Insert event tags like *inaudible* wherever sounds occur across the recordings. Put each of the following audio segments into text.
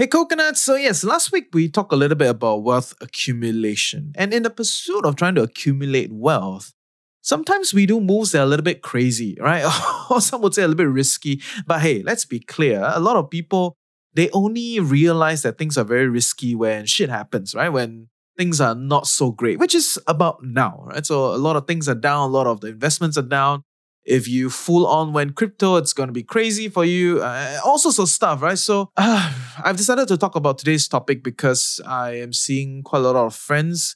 Hey, coconuts. So, yes, last week we talked a little bit about wealth accumulation. And in the pursuit of trying to accumulate wealth, sometimes we do moves that are a little bit crazy, right? *laughs* or some would say a little bit risky. But hey, let's be clear. A lot of people, they only realize that things are very risky when shit happens, right? When things are not so great, which is about now, right? So a lot of things are down, a lot of the investments are down. If you full on when crypto, it's going to be crazy for you. Uh, all sorts of stuff, right? So uh, *sighs* I've decided to talk about today's topic because I am seeing quite a lot of friends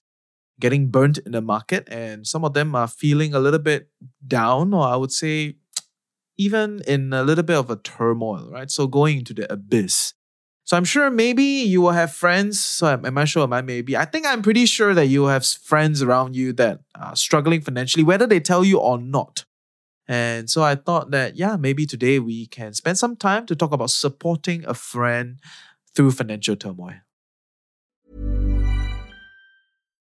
getting burnt in the market, and some of them are feeling a little bit down, or I would say even in a little bit of a turmoil, right? So going into the abyss. So I'm sure maybe you will have friends. So am, am I sure? Am I maybe? I think I'm pretty sure that you have friends around you that are struggling financially, whether they tell you or not. And so I thought that, yeah, maybe today we can spend some time to talk about supporting a friend through financial turmoil.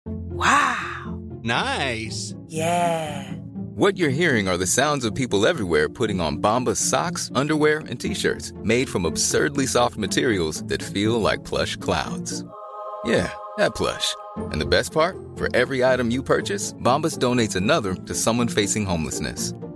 Wow. Nice. Yeah. What you're hearing are the sounds of people everywhere putting on Bombas socks, underwear, and t-shirts made from absurdly soft materials that feel like plush clouds. Yeah, that plush. And the best part? For every item you purchase, Bombas donates another to someone facing homelessness.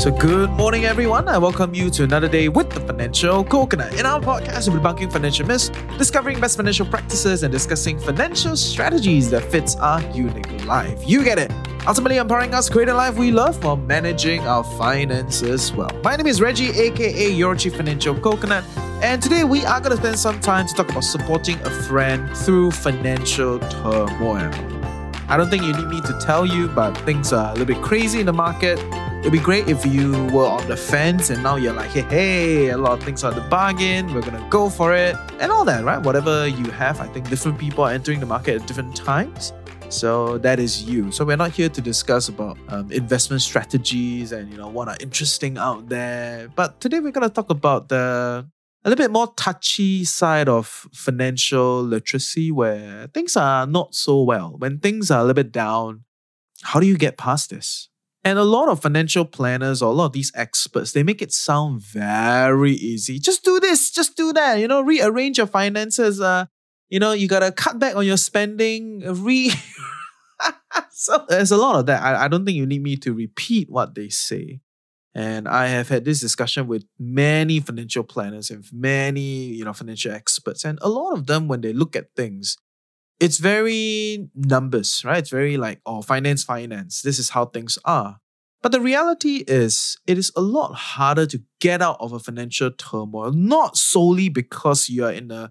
So, good morning, everyone. I welcome you to another day with the Financial Coconut. In our podcast, we'll be debunking financial myths, discovering best financial practices, and discussing financial strategies that fits our unique life. You get it. Ultimately, empowering us create a life we love while managing our finances well. My name is Reggie, aka your Chief Financial Coconut, and today we are going to spend some time to talk about supporting a friend through financial turmoil. I don't think you need me to tell you, but things are a little bit crazy in the market. It'd be great if you were on the fence and now you're like, hey, hey, a lot of things are the bargain, we're gonna go for it, and all that, right? Whatever you have, I think different people are entering the market at different times. So that is you. So we're not here to discuss about um, investment strategies and you know what are interesting out there. But today we're gonna talk about the a little bit more touchy side of financial literacy where things are not so well. When things are a little bit down, how do you get past this? And a lot of financial planners or a lot of these experts, they make it sound very easy. Just do this, just do that, you know, rearrange your finances. Uh, you know, you gotta cut back on your spending, re *laughs* so there's a lot of that. I, I don't think you need me to repeat what they say. And I have had this discussion with many financial planners and many, you know, financial experts. And a lot of them, when they look at things, it's very numbers, right? It's very like, oh, finance, finance. This is how things are. But the reality is, it is a lot harder to get out of a financial turmoil, not solely because you are in a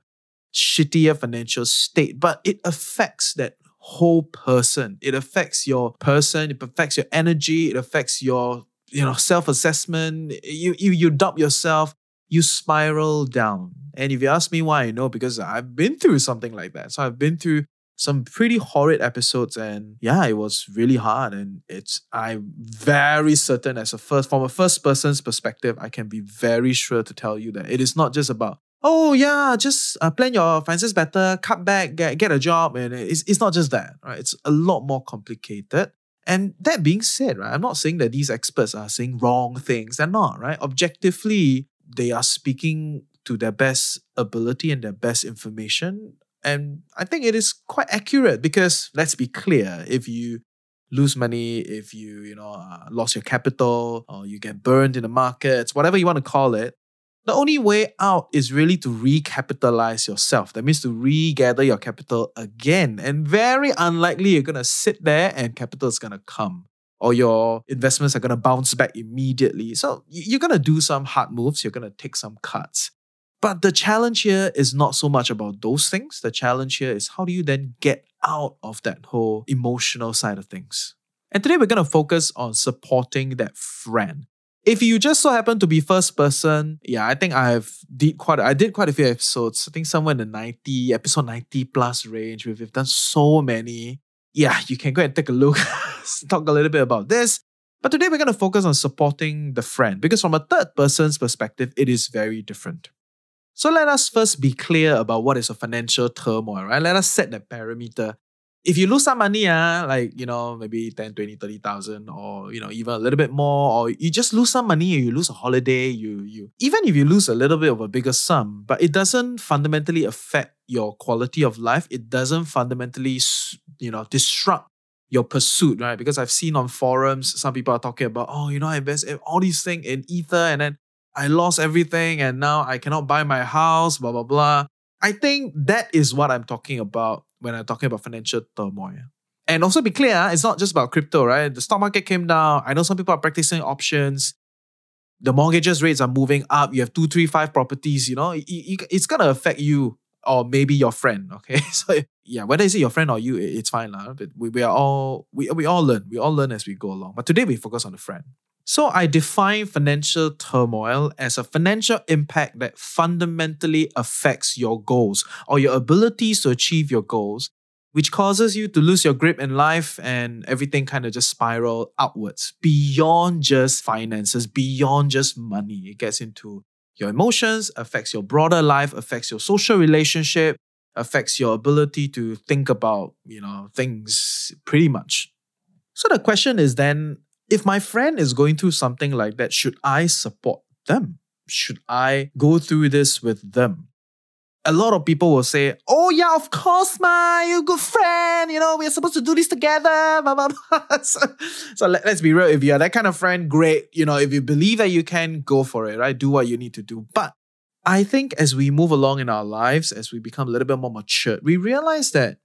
shittier financial state, but it affects that whole person. It affects your person, it affects your energy, it affects your you know self-assessment. You you you doubt yourself, you spiral down. And if you ask me why, I know because I've been through something like that. So I've been through some pretty horrid episodes and yeah, it was really hard. And it's I'm very certain as a first from a first person's perspective, I can be very sure to tell you that it is not just about oh yeah, just uh, plan your finances better, cut back, get, get a job, and it's it's not just that, right? It's a lot more complicated. And that being said, right, I'm not saying that these experts are saying wrong things. They're not, right? Objectively, they are speaking to their best ability and their best information. And I think it is quite accurate because let's be clear, if you lose money, if you, you know, uh, lost your capital or you get burned in the markets, whatever you want to call it, the only way out is really to recapitalize yourself. That means to regather your capital again. And very unlikely you're going to sit there and capital is going to come or your investments are going to bounce back immediately. So you're going to do some hard moves, you're going to take some cuts. But the challenge here is not so much about those things. The challenge here is how do you then get out of that whole emotional side of things? And today we're going to focus on supporting that friend. If you just so happen to be first person, yeah, I think I have did quite I did quite a few episodes. I think somewhere in the 90, episode 90 plus range. We've, we've done so many. Yeah, you can go and take a look, *laughs* talk a little bit about this. But today we're going to focus on supporting the friend because from a third person's perspective, it is very different. So let us first be clear about what is a financial turmoil, right? Let us set the parameter. If you lose some money, uh, like, you know, maybe 10, 20, 30,000 or, you know, even a little bit more, or you just lose some money, you lose a holiday, you, you, even if you lose a little bit of a bigger sum, but it doesn't fundamentally affect your quality of life. It doesn't fundamentally, you know, disrupt your pursuit, right? Because I've seen on forums, some people are talking about, oh, you know, I invest all these things in Ether and then I lost everything and now I cannot buy my house, blah, blah, blah. I think that is what I'm talking about when I'm talking about financial turmoil. And also be clear, ah, it's not just about crypto, right? The stock market came down. I know some people are practicing options. The mortgages rates are moving up. You have two, three, five properties, you know, it's going to affect you or maybe your friend. *laughs* Okay, so yeah, whether it's your friend or you, it's fine lah. But we, we are all we, we all learn. We all learn as we go along. But today we focus on the friend. So I define financial turmoil as a financial impact that fundamentally affects your goals or your abilities to achieve your goals, which causes you to lose your grip in life and everything kind of just spiral outwards beyond just finances, beyond just money. It gets into your emotions, affects your broader life, affects your social relationship, affects your ability to think about, you know, things pretty much. So the question is then, if my friend is going through something like that, should I support them? Should I go through this with them? a lot of people will say, "Oh yeah, of course, ma, you're a good friend. You know, we're supposed to do this together." *laughs* Blah, blah, blah. *laughs* so, so let, us be real. If you're that kind of friend, great. You know, if you believe that you can, go for it. Right, do what you need to do. But I think as we move along in our lives, as we become a little bit more mature, we realize that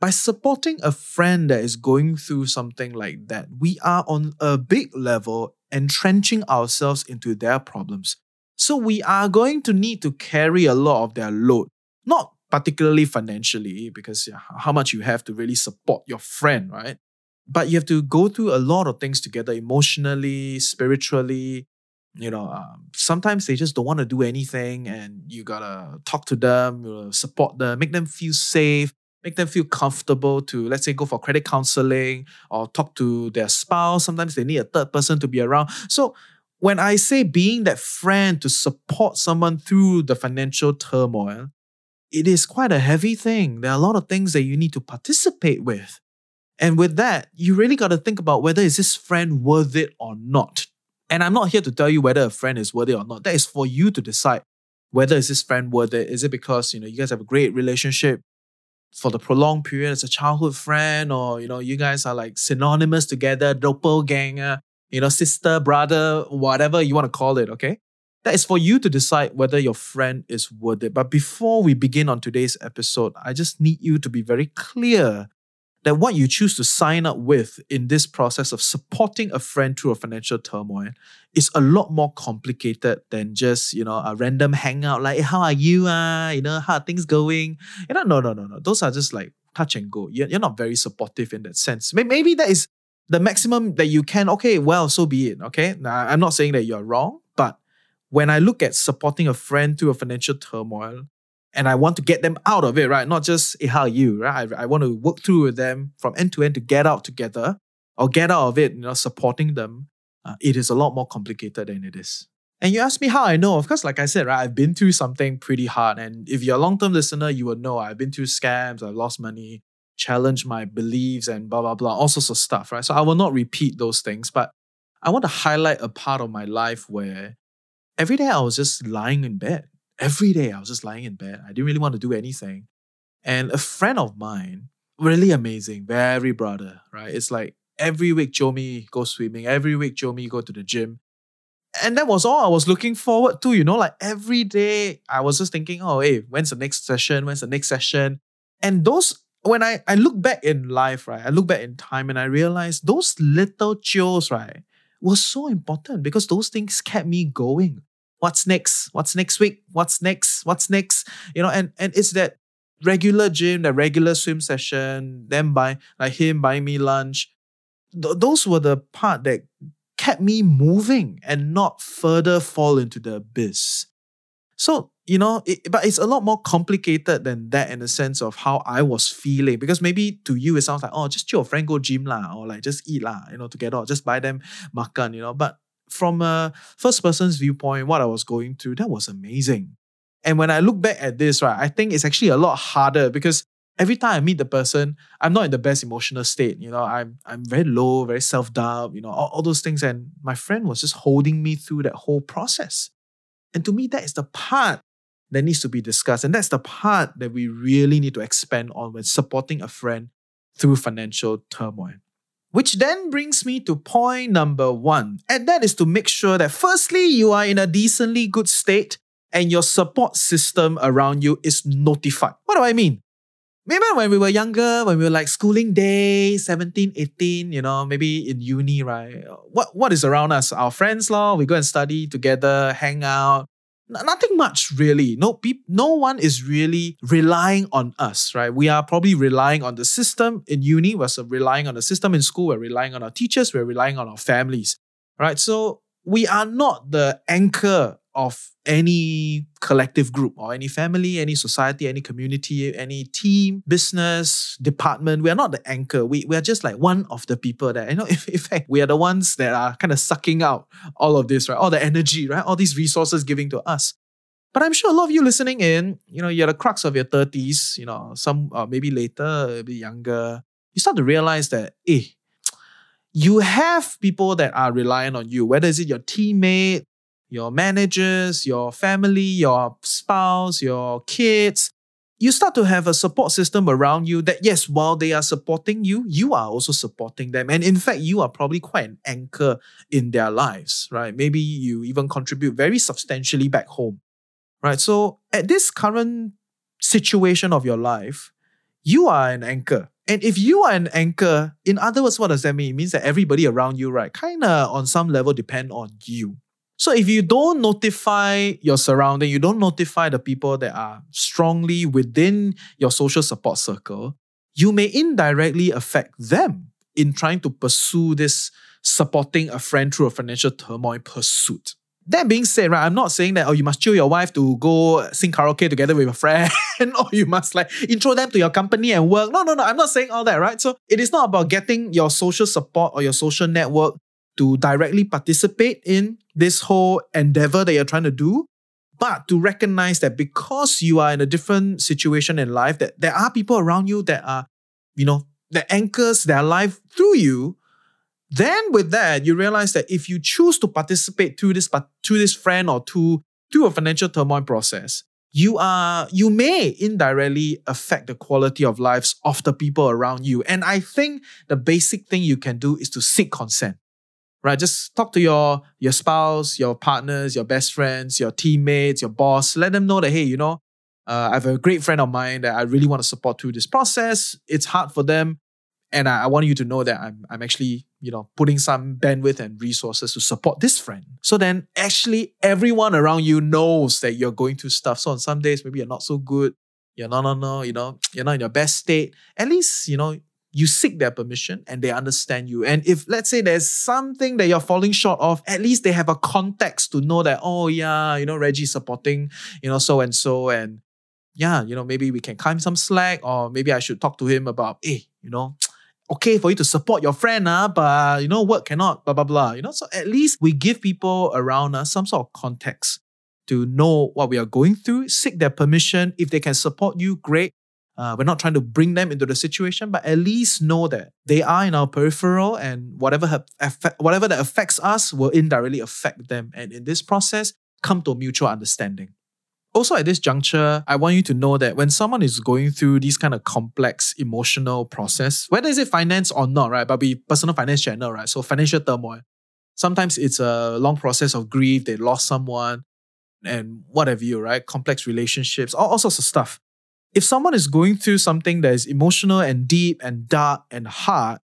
by supporting a friend that is going through something like that, we are on a big level entrenching ourselves into their problems. So we are going to need to carry a lot of their load, not particularly financially, because how much you have to really support your friend, right? But you have to go through a lot of things together emotionally, spiritually. You know, um, sometimes they just don't want to do anything, and you gotta talk to them, you know, support them, make them feel safe, make them feel comfortable to, let's say, go for credit counseling or talk to their spouse. Sometimes they need a third person to be around. So when I say being that friend to support someone through the financial turmoil, it is quite a heavy thing. There are a lot of things that you need to participate with. And with that, you really got to think about whether is this friend worth it or not. And I'm not here to tell you whether a friend is worth it or not. That is for you to decide whether is this friend worth it. Is it because you know you guys have a great relationship for the prolonged period as a childhood friend, or you know you guys are like synonymous together, doppelganger, you know, sister, brother, whatever you want to call it, okay? That is for you to decide whether your friend is worth it. But before we begin on today's episode, I just need you to be very clear that what you choose to sign up with in this process of supporting a friend through a financial turmoil is a lot more complicated than just, you know, a random hangout like, hey, how are you? Uh? You know, how are things going? You know, no, no, no, no. Those are just like touch and go. You're, you're not very supportive in that sense. Maybe that is the maximum that you can, okay, well, so be it. Okay. Now, I'm not saying that you're wrong, but when I look at supporting a friend through a financial turmoil and I want to get them out of it, right? Not just, hey, how you, right? I, I want to work through with them from end to end to get out together or get out of it, you know, supporting them. Uh, it is a lot more complicated than it is. And you ask me how I know. Of course, like I said, right, I've been through something pretty hard. And if you're a long term listener, you will know I've been through scams, I've lost money, challenged my beliefs and blah, blah, blah, all sorts of stuff, right? So I will not repeat those things, but I want to highlight a part of my life where every day I was just lying in bed. Every day I was just lying in bed. I didn't really want to do anything. And a friend of mine, really amazing, very brother, right? It's like every week Jomi go swimming, every week Jomi go to the gym. And that was all I was looking forward to, you know, like every day I was just thinking, oh, hey, when's the next session? When's the next session? And those when I, I look back in life, right, I look back in time and I realize those little chills, right, were so important because those things kept me going. What's next? What's next week? What's next? What's next? You know, and and it's that regular gym, the regular swim session, then buy like him buying me lunch. Th- those were the part that kept me moving and not further fall into the abyss. So you know, it, but it's a lot more complicated than that in the sense of how I was feeling. Because maybe to you it sounds like, oh, just your friend go gym lah, or like just eat lah, you know, together, or just buy them makan, you know. But from a first person's viewpoint, what I was going through, that was amazing. And when I look back at this, right, I think it's actually a lot harder because every time I meet the person, I'm not in the best emotional state. You know, I'm I'm very low, very self-doubt, you know, all, all those things. And my friend was just holding me through that whole process. And to me, that is the part that needs to be discussed. And that's the part that we really need to expand on when supporting a friend through financial turmoil. Which then brings me to point number one, and that is to make sure that firstly, you are in a decently good state and your support system around you is notified. What do I mean? Maybe when we were younger, when we were like schooling day, 17, 18, you know, maybe in uni, right? What what is around us? Our friends, law. We go and study together, hang out, nothing much really. No peop- no one is really relying on us, right? We are probably relying on the system in uni, we're relying on the system in school, we're relying on our teachers, we're relying on our families. Right? So we are not the anchor of any collective group or any family, any society, any community, any team, business, department. We are not the anchor. We, we are just like one of the people that, you know, *laughs* in fact, we are the ones that are kind of sucking out all of this, right? All the energy, right? All these resources giving to us. But I'm sure a lot of you listening in, you know, you're the crux of your 30s, you know, some uh, maybe later, maybe younger. You start to realize that, eh, you have people that are relying on you, whether it's your teammate, your managers, your family, your spouse, your kids, you start to have a support system around you that, yes, while they are supporting you, you are also supporting them. And in fact, you are probably quite an anchor in their lives, right? Maybe you even contribute very substantially back home, right? So at this current situation of your life, you are an anchor. And if you are an anchor, in other words, what does that mean? It means that everybody around you, right, kind of on some level depend on you. So if you don't notify your surrounding, you don't notify the people that are strongly within your social support circle, you may indirectly affect them in trying to pursue this supporting a friend through a financial turmoil pursuit. That being said, right, I'm not saying that oh you must chill your wife to go sing karaoke together with a friend, *laughs* or you must like intro them to your company and work. No, no, no. I'm not saying all that, right? So it is not about getting your social support or your social network to directly participate in this whole endeavor that you're trying to do, but to recognize that because you are in a different situation in life, that there are people around you that are, you know, that anchors their life through you. Then with that, you realize that if you choose to participate through this, through this friend or to through a financial turmoil process, you are you may indirectly affect the quality of lives of the people around you. And I think the basic thing you can do is to seek consent right? Just talk to your your spouse, your partners, your best friends, your teammates, your boss. Let them know that hey, you know, uh, I have a great friend of mine that I really want to support through this process. It's hard for them, and I, I want you to know that I'm I'm actually you know putting some bandwidth and resources to support this friend. So then, actually, everyone around you knows that you're going through stuff. So on some days, maybe you're not so good. You're no no, no, you know, you're not in your best state. At least, you know, you seek their permission and they understand you. And if let's say there's something that you're falling short of, at least they have a context to know that, oh yeah, you know, Reggie's supporting, you know, so and so. And yeah, you know, maybe we can climb some slack, or maybe I should talk to him about, hey, you know, *tsk* okay for you to support your friend, uh, but you know, work cannot, blah, blah, blah. You know, so at least we give people around us some sort of context to know what we are going through, seek their permission. If they can support you, great. Uh, we're not trying to bring them into the situation, but at least know that they are in our peripheral and whatever, have, whatever that affects us will indirectly affect them. And in this process, come to a mutual understanding. Also, at this juncture, I want you to know that when someone is going through this kind of complex emotional process, whether it's finance or not, right? But be personal finance channel, right? So financial turmoil. Sometimes it's a long process of grief. They lost someone and what have you, right? Complex relationships, all, all sorts of stuff if someone is going through something that is emotional and deep and dark and hard,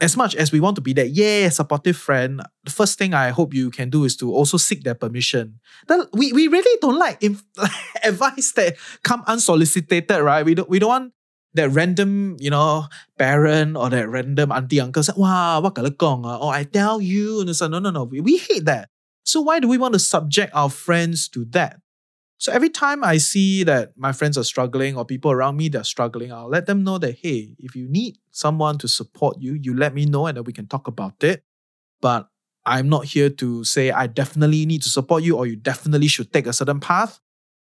as much as we want to be that yeah supportive friend, the first thing I hope you can do is to also seek their permission. That we, we really don't like inf- *laughs* advice that come unsolicited, right? We don't we don't want that random, you know, parent or that random auntie uncle say, wow, what gong, or oh, I tell you, and so no, no, no, we, we hate that. So why do we want to subject our friends to that? So every time I see that my friends are struggling or people around me that are struggling, I'll let them know that, hey, if you need someone to support you, you let me know and then we can talk about it. But I'm not here to say I definitely need to support you or you definitely should take a certain path.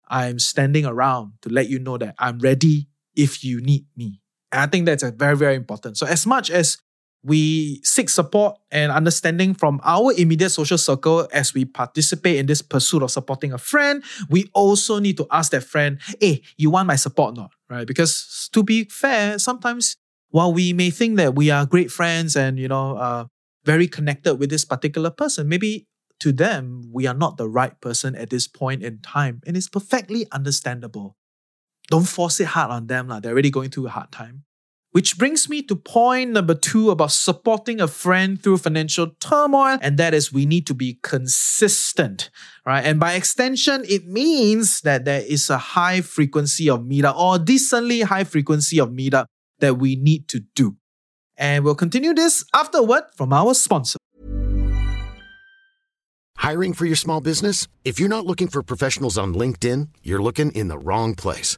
I'm standing around to let you know that I'm ready if you need me. And I think that's a very, very important. So as much as we seek support and understanding from our immediate social circle as we participate in this pursuit of supporting a friend, we also need to ask that friend, hey, you want my support not? Right? Because to be fair, sometimes while we may think that we are great friends and, you know, uh, very connected with this particular person, maybe to them, we are not the right person at this point in time. And it's perfectly understandable. Don't force it hard on them. They're already going through a hard time. Which brings me to point number two about supporting a friend through financial turmoil, and that is we need to be consistent, right? And by extension, it means that there is a high frequency of meetup or decently high frequency of meetup that we need to do. And we'll continue this afterward from our sponsor. Hiring for your small business? If you're not looking for professionals on LinkedIn, you're looking in the wrong place.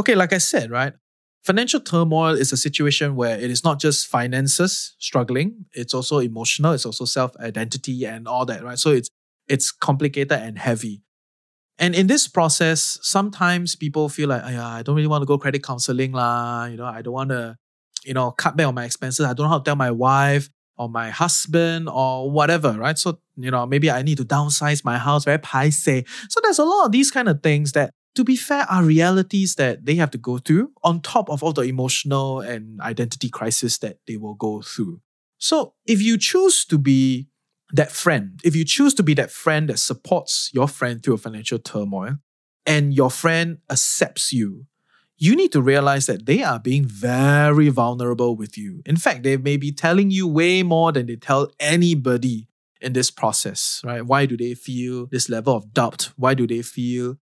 Okay, like I said, right? Financial turmoil is a situation where it is not just finances struggling, it's also emotional, it's also self-identity and all that, right? So it's it's complicated and heavy. And in this process, sometimes people feel like, I don't really want to go credit counseling lah. You know, I don't want to, you know, cut back on my expenses. I don't know how to tell my wife or my husband or whatever, right? So, you know, maybe I need to downsize my house, very paise. So there's a lot of these kind of things that, to be fair, are realities that they have to go through on top of all the emotional and identity crisis that they will go through. So if you choose to be that friend, if you choose to be that friend that supports your friend through a financial turmoil and your friend accepts you, you need to realize that they are being very vulnerable with you. In fact, they may be telling you way more than they tell anybody in this process, right? Why do they feel this level of doubt? Why do they feel,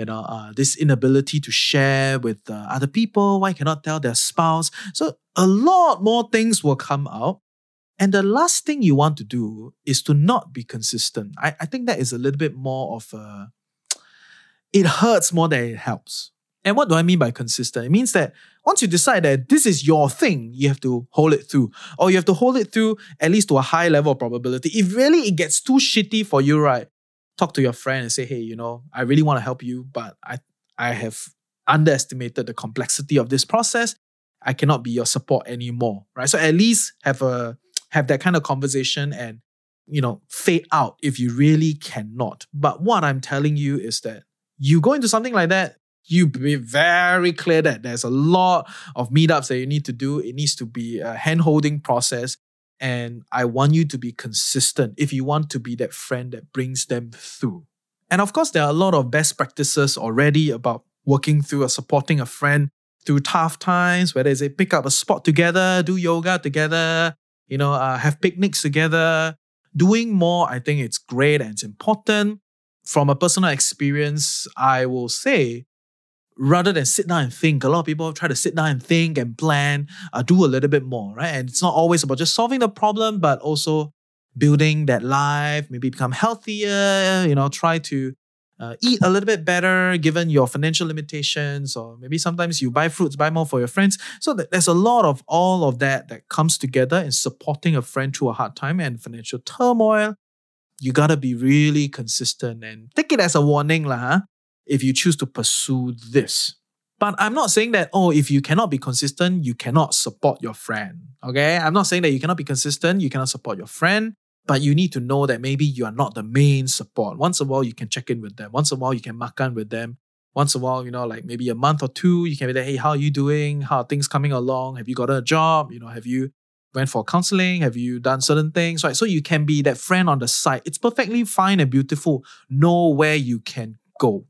you know, uh, this inability to share with uh, other people? Why cannot tell their spouse? So a lot more things will come out and the last thing you want to do is to not be consistent. I, I think that is a little bit more of a, *tsk* it hurts more than it helps. And what do I mean by consistent? It means that once you decide that this is your thing, you have to hold it through. Or you have to hold it through at least to a high level of probability. If really it gets too shitty for you, right? Talk to your friend and say, hey, you know, I really want to help you, but I I have underestimated the complexity of this process. I cannot be your support anymore. Right. So at least have a have that kind of conversation and you know fade out if you really cannot but what i'm telling you is that you go into something like that you be very clear that there's a lot of meetups that you need to do it needs to be a hand-holding process and i want you to be consistent if you want to be that friend that brings them through and of course there are a lot of best practices already about working through or supporting a friend through tough times whether it's a pick up a spot together do yoga together you know, uh, have picnics together. Doing more, I think it's great and it's important. From a personal experience, I will say, rather than sit down and think, a lot of people try to sit down and think and plan, uh, do a little bit more, right? And it's not always about just solving the problem, but also building that life, maybe become healthier, you know, try to uh, eat a little bit better given your financial limitations, or maybe sometimes you buy fruits, buy more for your friends. So there's a lot of all of that that comes together in supporting a friend through a hard time and financial turmoil. You gotta be really consistent and take it as a warning, lah. Huh? If you choose to pursue this. But I'm not saying that, oh, if you cannot be consistent, you cannot support your friend. Okay? I'm not saying that you cannot be consistent, you cannot support your friend but you need to know that maybe you are not the main support. Once in a while, you can check in with them. Once in a while, you can makan with them. Once in a while, you know, like maybe a month or two, you can be like, hey, how are you doing? How are things coming along? Have you got a job? You know, have you went for counseling? Have you done certain things? Right. So you can be that friend on the side. It's perfectly fine and beautiful. Know where you can go.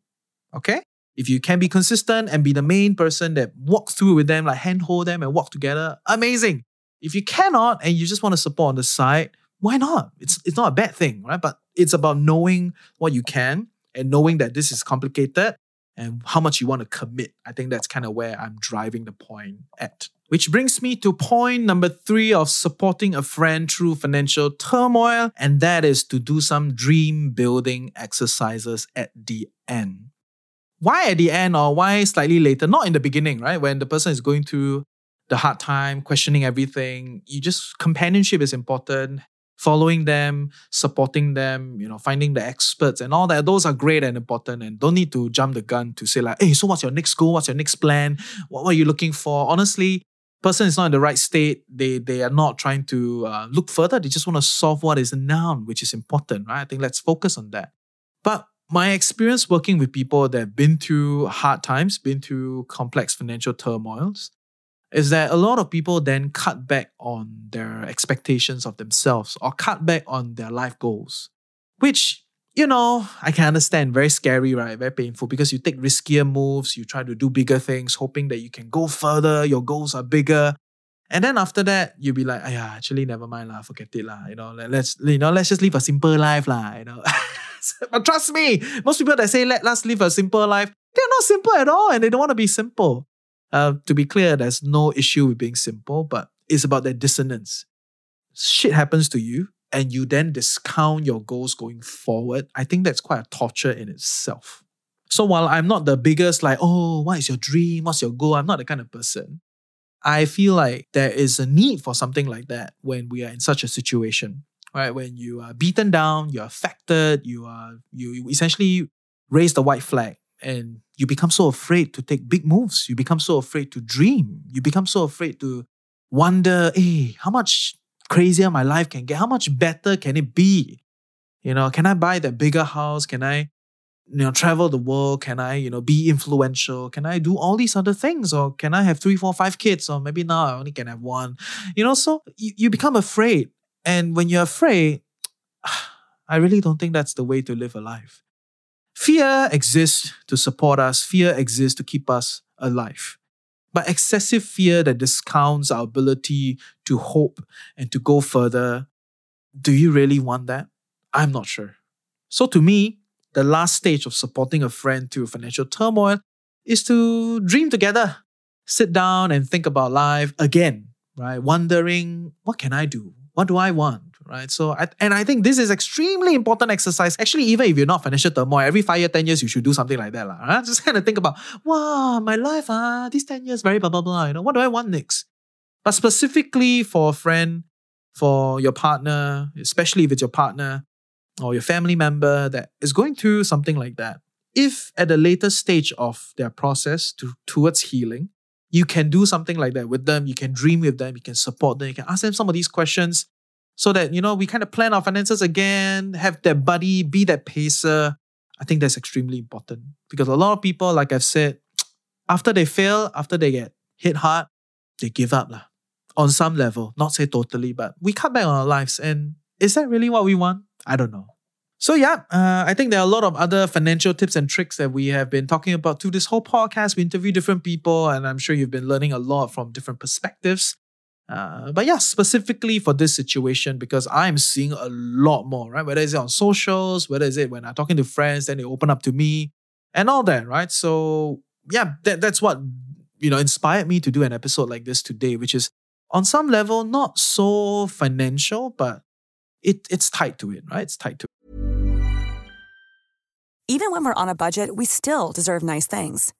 Okay? If you can be consistent and be the main person that walks through with them, like handhold them and walk together, amazing. If you cannot and you just want to support on the side, why not? It's it's not a bad thing, right? But it's about knowing what you can and knowing that this is complicated and how much you want to commit. I think that's kind of where I'm driving the point at. Which brings me to point number three of supporting a friend through financial turmoil, and that is to do some dream building exercises at the end. Why at the end or why slightly later? Not in the beginning, right? When the person is going through the hard time, questioning everything. You just companionship is important following them, supporting them, you know, finding the experts and all that. Those are great and important and don't need to jump the gun to say like, hey, so what's your next goal? What's your next plan? What, are you looking for? Honestly, person is not in the right state. They they are not trying to uh, look further. They just want to solve what is now, which is important, right? I think let's focus on that. But my experience working with people that have been through hard times, been through complex financial turmoils, is that a lot of people then cut back on their expectations of themselves or cut back on their life goals, which, you know, I can understand, very scary, right? Very painful because you take riskier moves, you try to do bigger things, hoping that you can go further, your goals are bigger. And then after that, you'll be like, yeah, actually, never mind lah, forget it lah. You know, let, us you know, let's just live a simple life lah. You know, *laughs* but trust me, most people that say let us live a simple life, they're not simple at all, and they don't want to be simple. Uh, to be clear, there's no issue with being simple, but it's about that dissonance. Shit happens to you, and you then discount your goals going forward. I think that's quite a torture in itself. So while I'm not the biggest, like, oh, what is your dream? What's your goal? I'm not the kind of person. I feel like there is a need for something like that when we are in such a situation, right? When you are beaten down, you're affected, you are you essentially raise the white flag and you become so afraid to take big moves. You become so afraid to dream. You become so afraid to wonder, hey, how much crazier my life can get? How much better can it be? You know, can I buy that bigger house? Can I, you know, travel the world? Can I, you know, be influential? Can I do all these other things? Or can I have three, four, five kids? Or maybe now I only can have one. You know, so you, you become afraid. And when you're afraid, *sighs* I really don't think that's the way to live a life. Fear exists to support us, fear exists to keep us alive. But excessive fear that discounts our ability to hope and to go further, do you really want that? I'm not sure. So, to me, the last stage of supporting a friend through financial turmoil is to dream together, sit down and think about life again, right? Wondering, what can I do? What do I want? right? So, I, and I think this is extremely important exercise. Actually, even if you're not financial turmoil, every five years, 10 years, you should do something like that. Right? *laughs* Just kind of think about, wow, my life, ah, these 10 years, very blah, blah, blah. You know, what do I want next? But specifically for a friend, for your partner, especially if it's your partner or your family member that is going through something like that, if at a later stage of their process to, towards healing, you can do something like that with them, you can dream with them, you can support them, you can ask them some of these questions so that, you know, we kind of plan our finances again, have that buddy, be that pacer. I think that's extremely important because a lot of people, like I've said, *tsk* after they fail, after they get hit hard, they give up lah. On some level, not say totally, but we cut back on our lives. And is that really what we want? I don't know. So yeah, uh, I think there are a lot of other financial tips and tricks that we have been talking about through this whole podcast. We interview different people, and I'm sure you've been learning a lot from different perspectives. Uh, but yeah, specifically for this situation, because I'm seeing a lot more, right? Whether it's on socials, whether it's it when I'm talking to friends, then they open up to me and all that, right? So yeah, that, that's what you know inspired me to do an episode like this today, which is on some level not so financial, but it it's tied to it, right? It's tied to it. Even when we're on a budget, we still deserve nice things.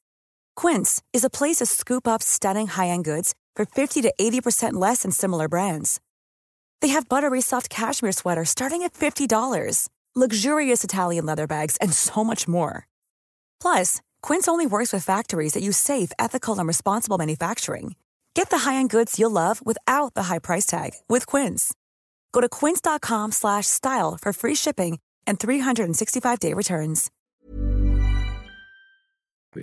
Quince is a place to scoop up stunning high-end goods for 50 to 80% less than similar brands. They have buttery soft cashmere sweaters starting at $50, luxurious Italian leather bags, and so much more. Plus, Quince only works with factories that use safe, ethical, and responsible manufacturing. Get the high-end goods you'll love without the high price tag with Quince. Go to quince.com/style for free shipping and 365-day returns.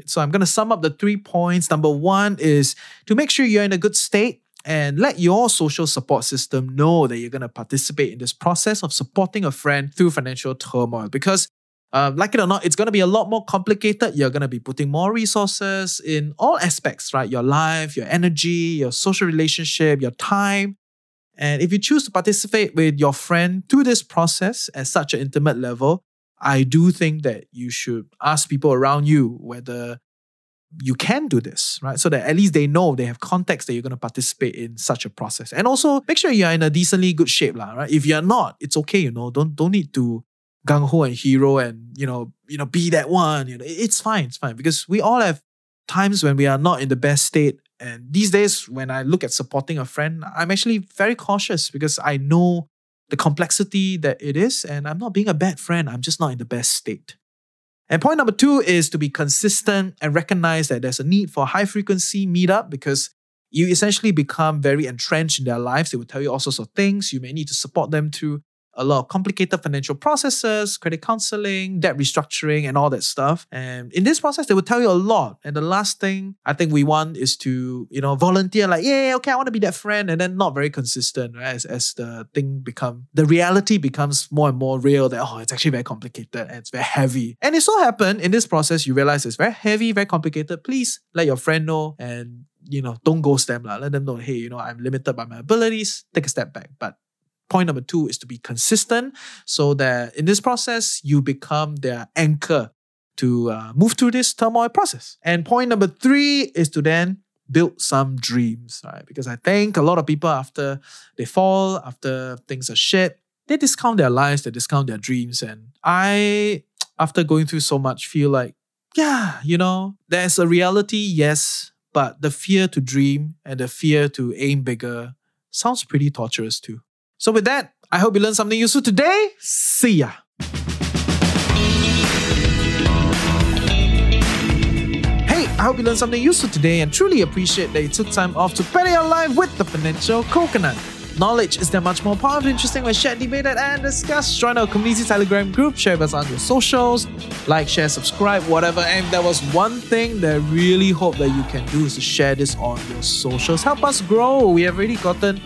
So I'm going to sum up the three points. Number one is to make sure you're in a good state and let your social support system know that you're going to participate in this process of supporting a friend through financial turmoil. Because um, like it or not, it's going to be a lot more complicated. You're going to be putting more resources in all aspects, right? Your life, your energy, your social relationship, your time. And if you choose to participate with your friend through this process at such an intimate level, I do think that you should ask people around you whether you can do this, right? So that at least they know they have context that you're going to participate in such a process. And also make sure you're in a decently good shape, lah, right? If you're not, it's okay, you know. Don't don't need to gung ho and hero and you know you know be that one. You know, it's fine, it's fine because we all have times when we are not in the best state. And these days, when I look at supporting a friend, I'm actually very cautious because I know the complexity that it is, and I'm not being a bad friend. I'm just not in the best state. And point number two is to be consistent and recognize that there's a need for high frequency meetup because you essentially become very entrenched in their lives. They will tell you all sorts of things. You may need to support them through a lot of complicated financial processes, credit counseling, debt restructuring, and all that stuff. And in this process, they will tell you a lot. And the last thing I think we want is to, you know, volunteer like, yeah, okay, I want to be that friend, and then not very consistent, right? As, as the thing become, the reality becomes more and more real that, oh, it's actually very complicated and it's very heavy. And it so happened in this process, you realize it's very heavy, very complicated. Please let your friend know and you know, don't ghost them. La. Let them know, hey, you know, I'm limited by my abilities. Take a step back. But point number two is to be consistent so that in this process, you become their anchor to uh, move through this turmoil process. And point number three is to then build some dreams, right? Because I think a lot of people, after they fall, after things are shit, they discount their lives, they discount their dreams. And I, after going through so much, feel like, yeah, you know, there's a reality, yes, but the fear to dream and the fear to aim bigger sounds pretty torturous too. So, with that, I hope you learned something useful today. See ya. Hey, I hope you learned something useful today and truly appreciate that you took time off to better your life with the Financial Coconut. Knowledge is that much more powerful, interesting when shared, debated, and discussed. Join our community Telegram group, share with us on your socials, like, share, subscribe, whatever. And there was one thing that I really hope that you can do is to share this on your socials. Help us grow. We have already gotten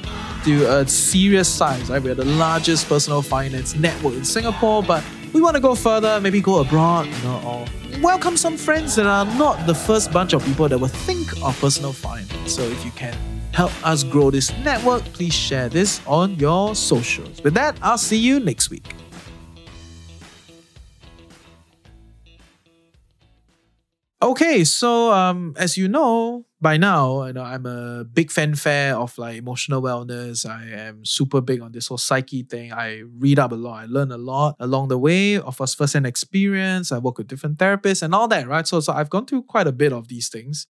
to a serious size, right? We're the largest personal finance network in Singapore, but we want to go further, maybe go abroad, you know, or welcome some friends that are not the first bunch of people that will think of personal finance. So if you can help us grow this network, please share this on your socials. With that, I'll see you next week. Okay, so um, as you know by now, you know I'm a big fanfare of like emotional wellness. I am super big on this whole psyche thing. I read up a lot. I learn a lot along the way of us first-hand experience. I work with different therapists and all that, right? So, so I've gone through quite a bit of these things,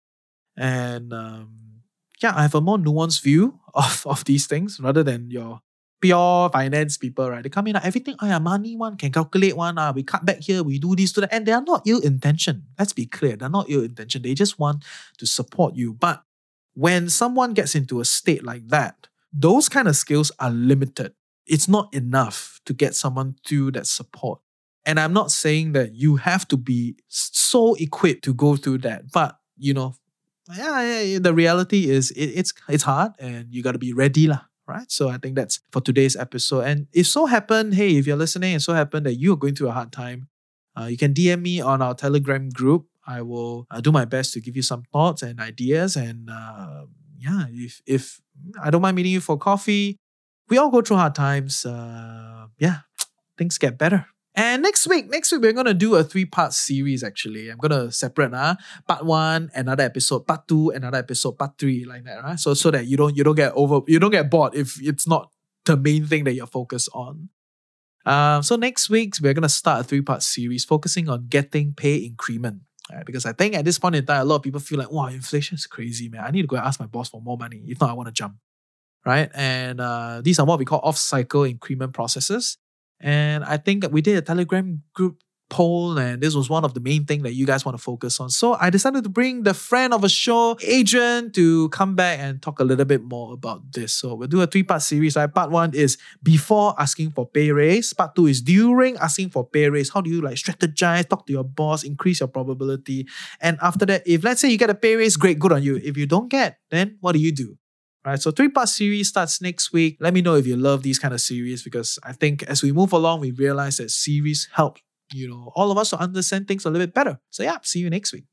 and um, yeah, I have a more nuanced view *laughs* of of these things rather than your pure finance people, right? They come in like everything, oh yeah, money one can calculate one, uh, we cut back here, we do this to that. And they are not ill intention. Let's be clear. They're not ill intention. They just want to support you. But when someone gets into a state like that, those kind of skills are limited. It's not enough to get someone through that support. And I'm not saying that you have to be so equipped to go through that, but you know, yeah, yeah the reality is it, it's it's hard and you got to be ready lah right? So I think that's for today's episode. And if so happen, hey, if you're listening and so happen that you are going through a hard time, uh, you can DM me on our Telegram group. I will uh, do my best to give you some thoughts and ideas. And uh, yeah, if if I don't mind meeting you for coffee, we all go through hard times. Uh, yeah, things get better. And next week, next week we're gonna do a three-part series. Actually, I'm gonna separate uh, part one, another episode, part two, another episode, part three, like that. Right? So so that you don't you don't get over you don't get bored if it's not the main thing that you're focused on. Um, so next week we're gonna start a three-part series focusing on getting pay increment. Right? Because I think at this point in time, a lot of people feel like, wow, inflation is crazy, man. I need to go and ask my boss for more money. If not, I want to jump. Right? And uh, these are what we call off-cycle increment processes. And I think we did a Telegram group poll, and this was one of the main things that you guys want to focus on. So I decided to bring the friend of a show, Adrian, to come back and talk a little bit more about this. So we'll do a three-part series. Right? Part one is before asking for pay raise. Part two is during asking for pay raise. How do you like strategize, talk to your boss, increase your probability? And after that, if let's say you get a pay raise, great, good on you. If you don't get, then what do you do? Right, so three part series starts next week. Let me know if you love these kind of series because I think as we move along, we realize that series help you know, all of us to understand things a little bit better. So yeah, see you next week.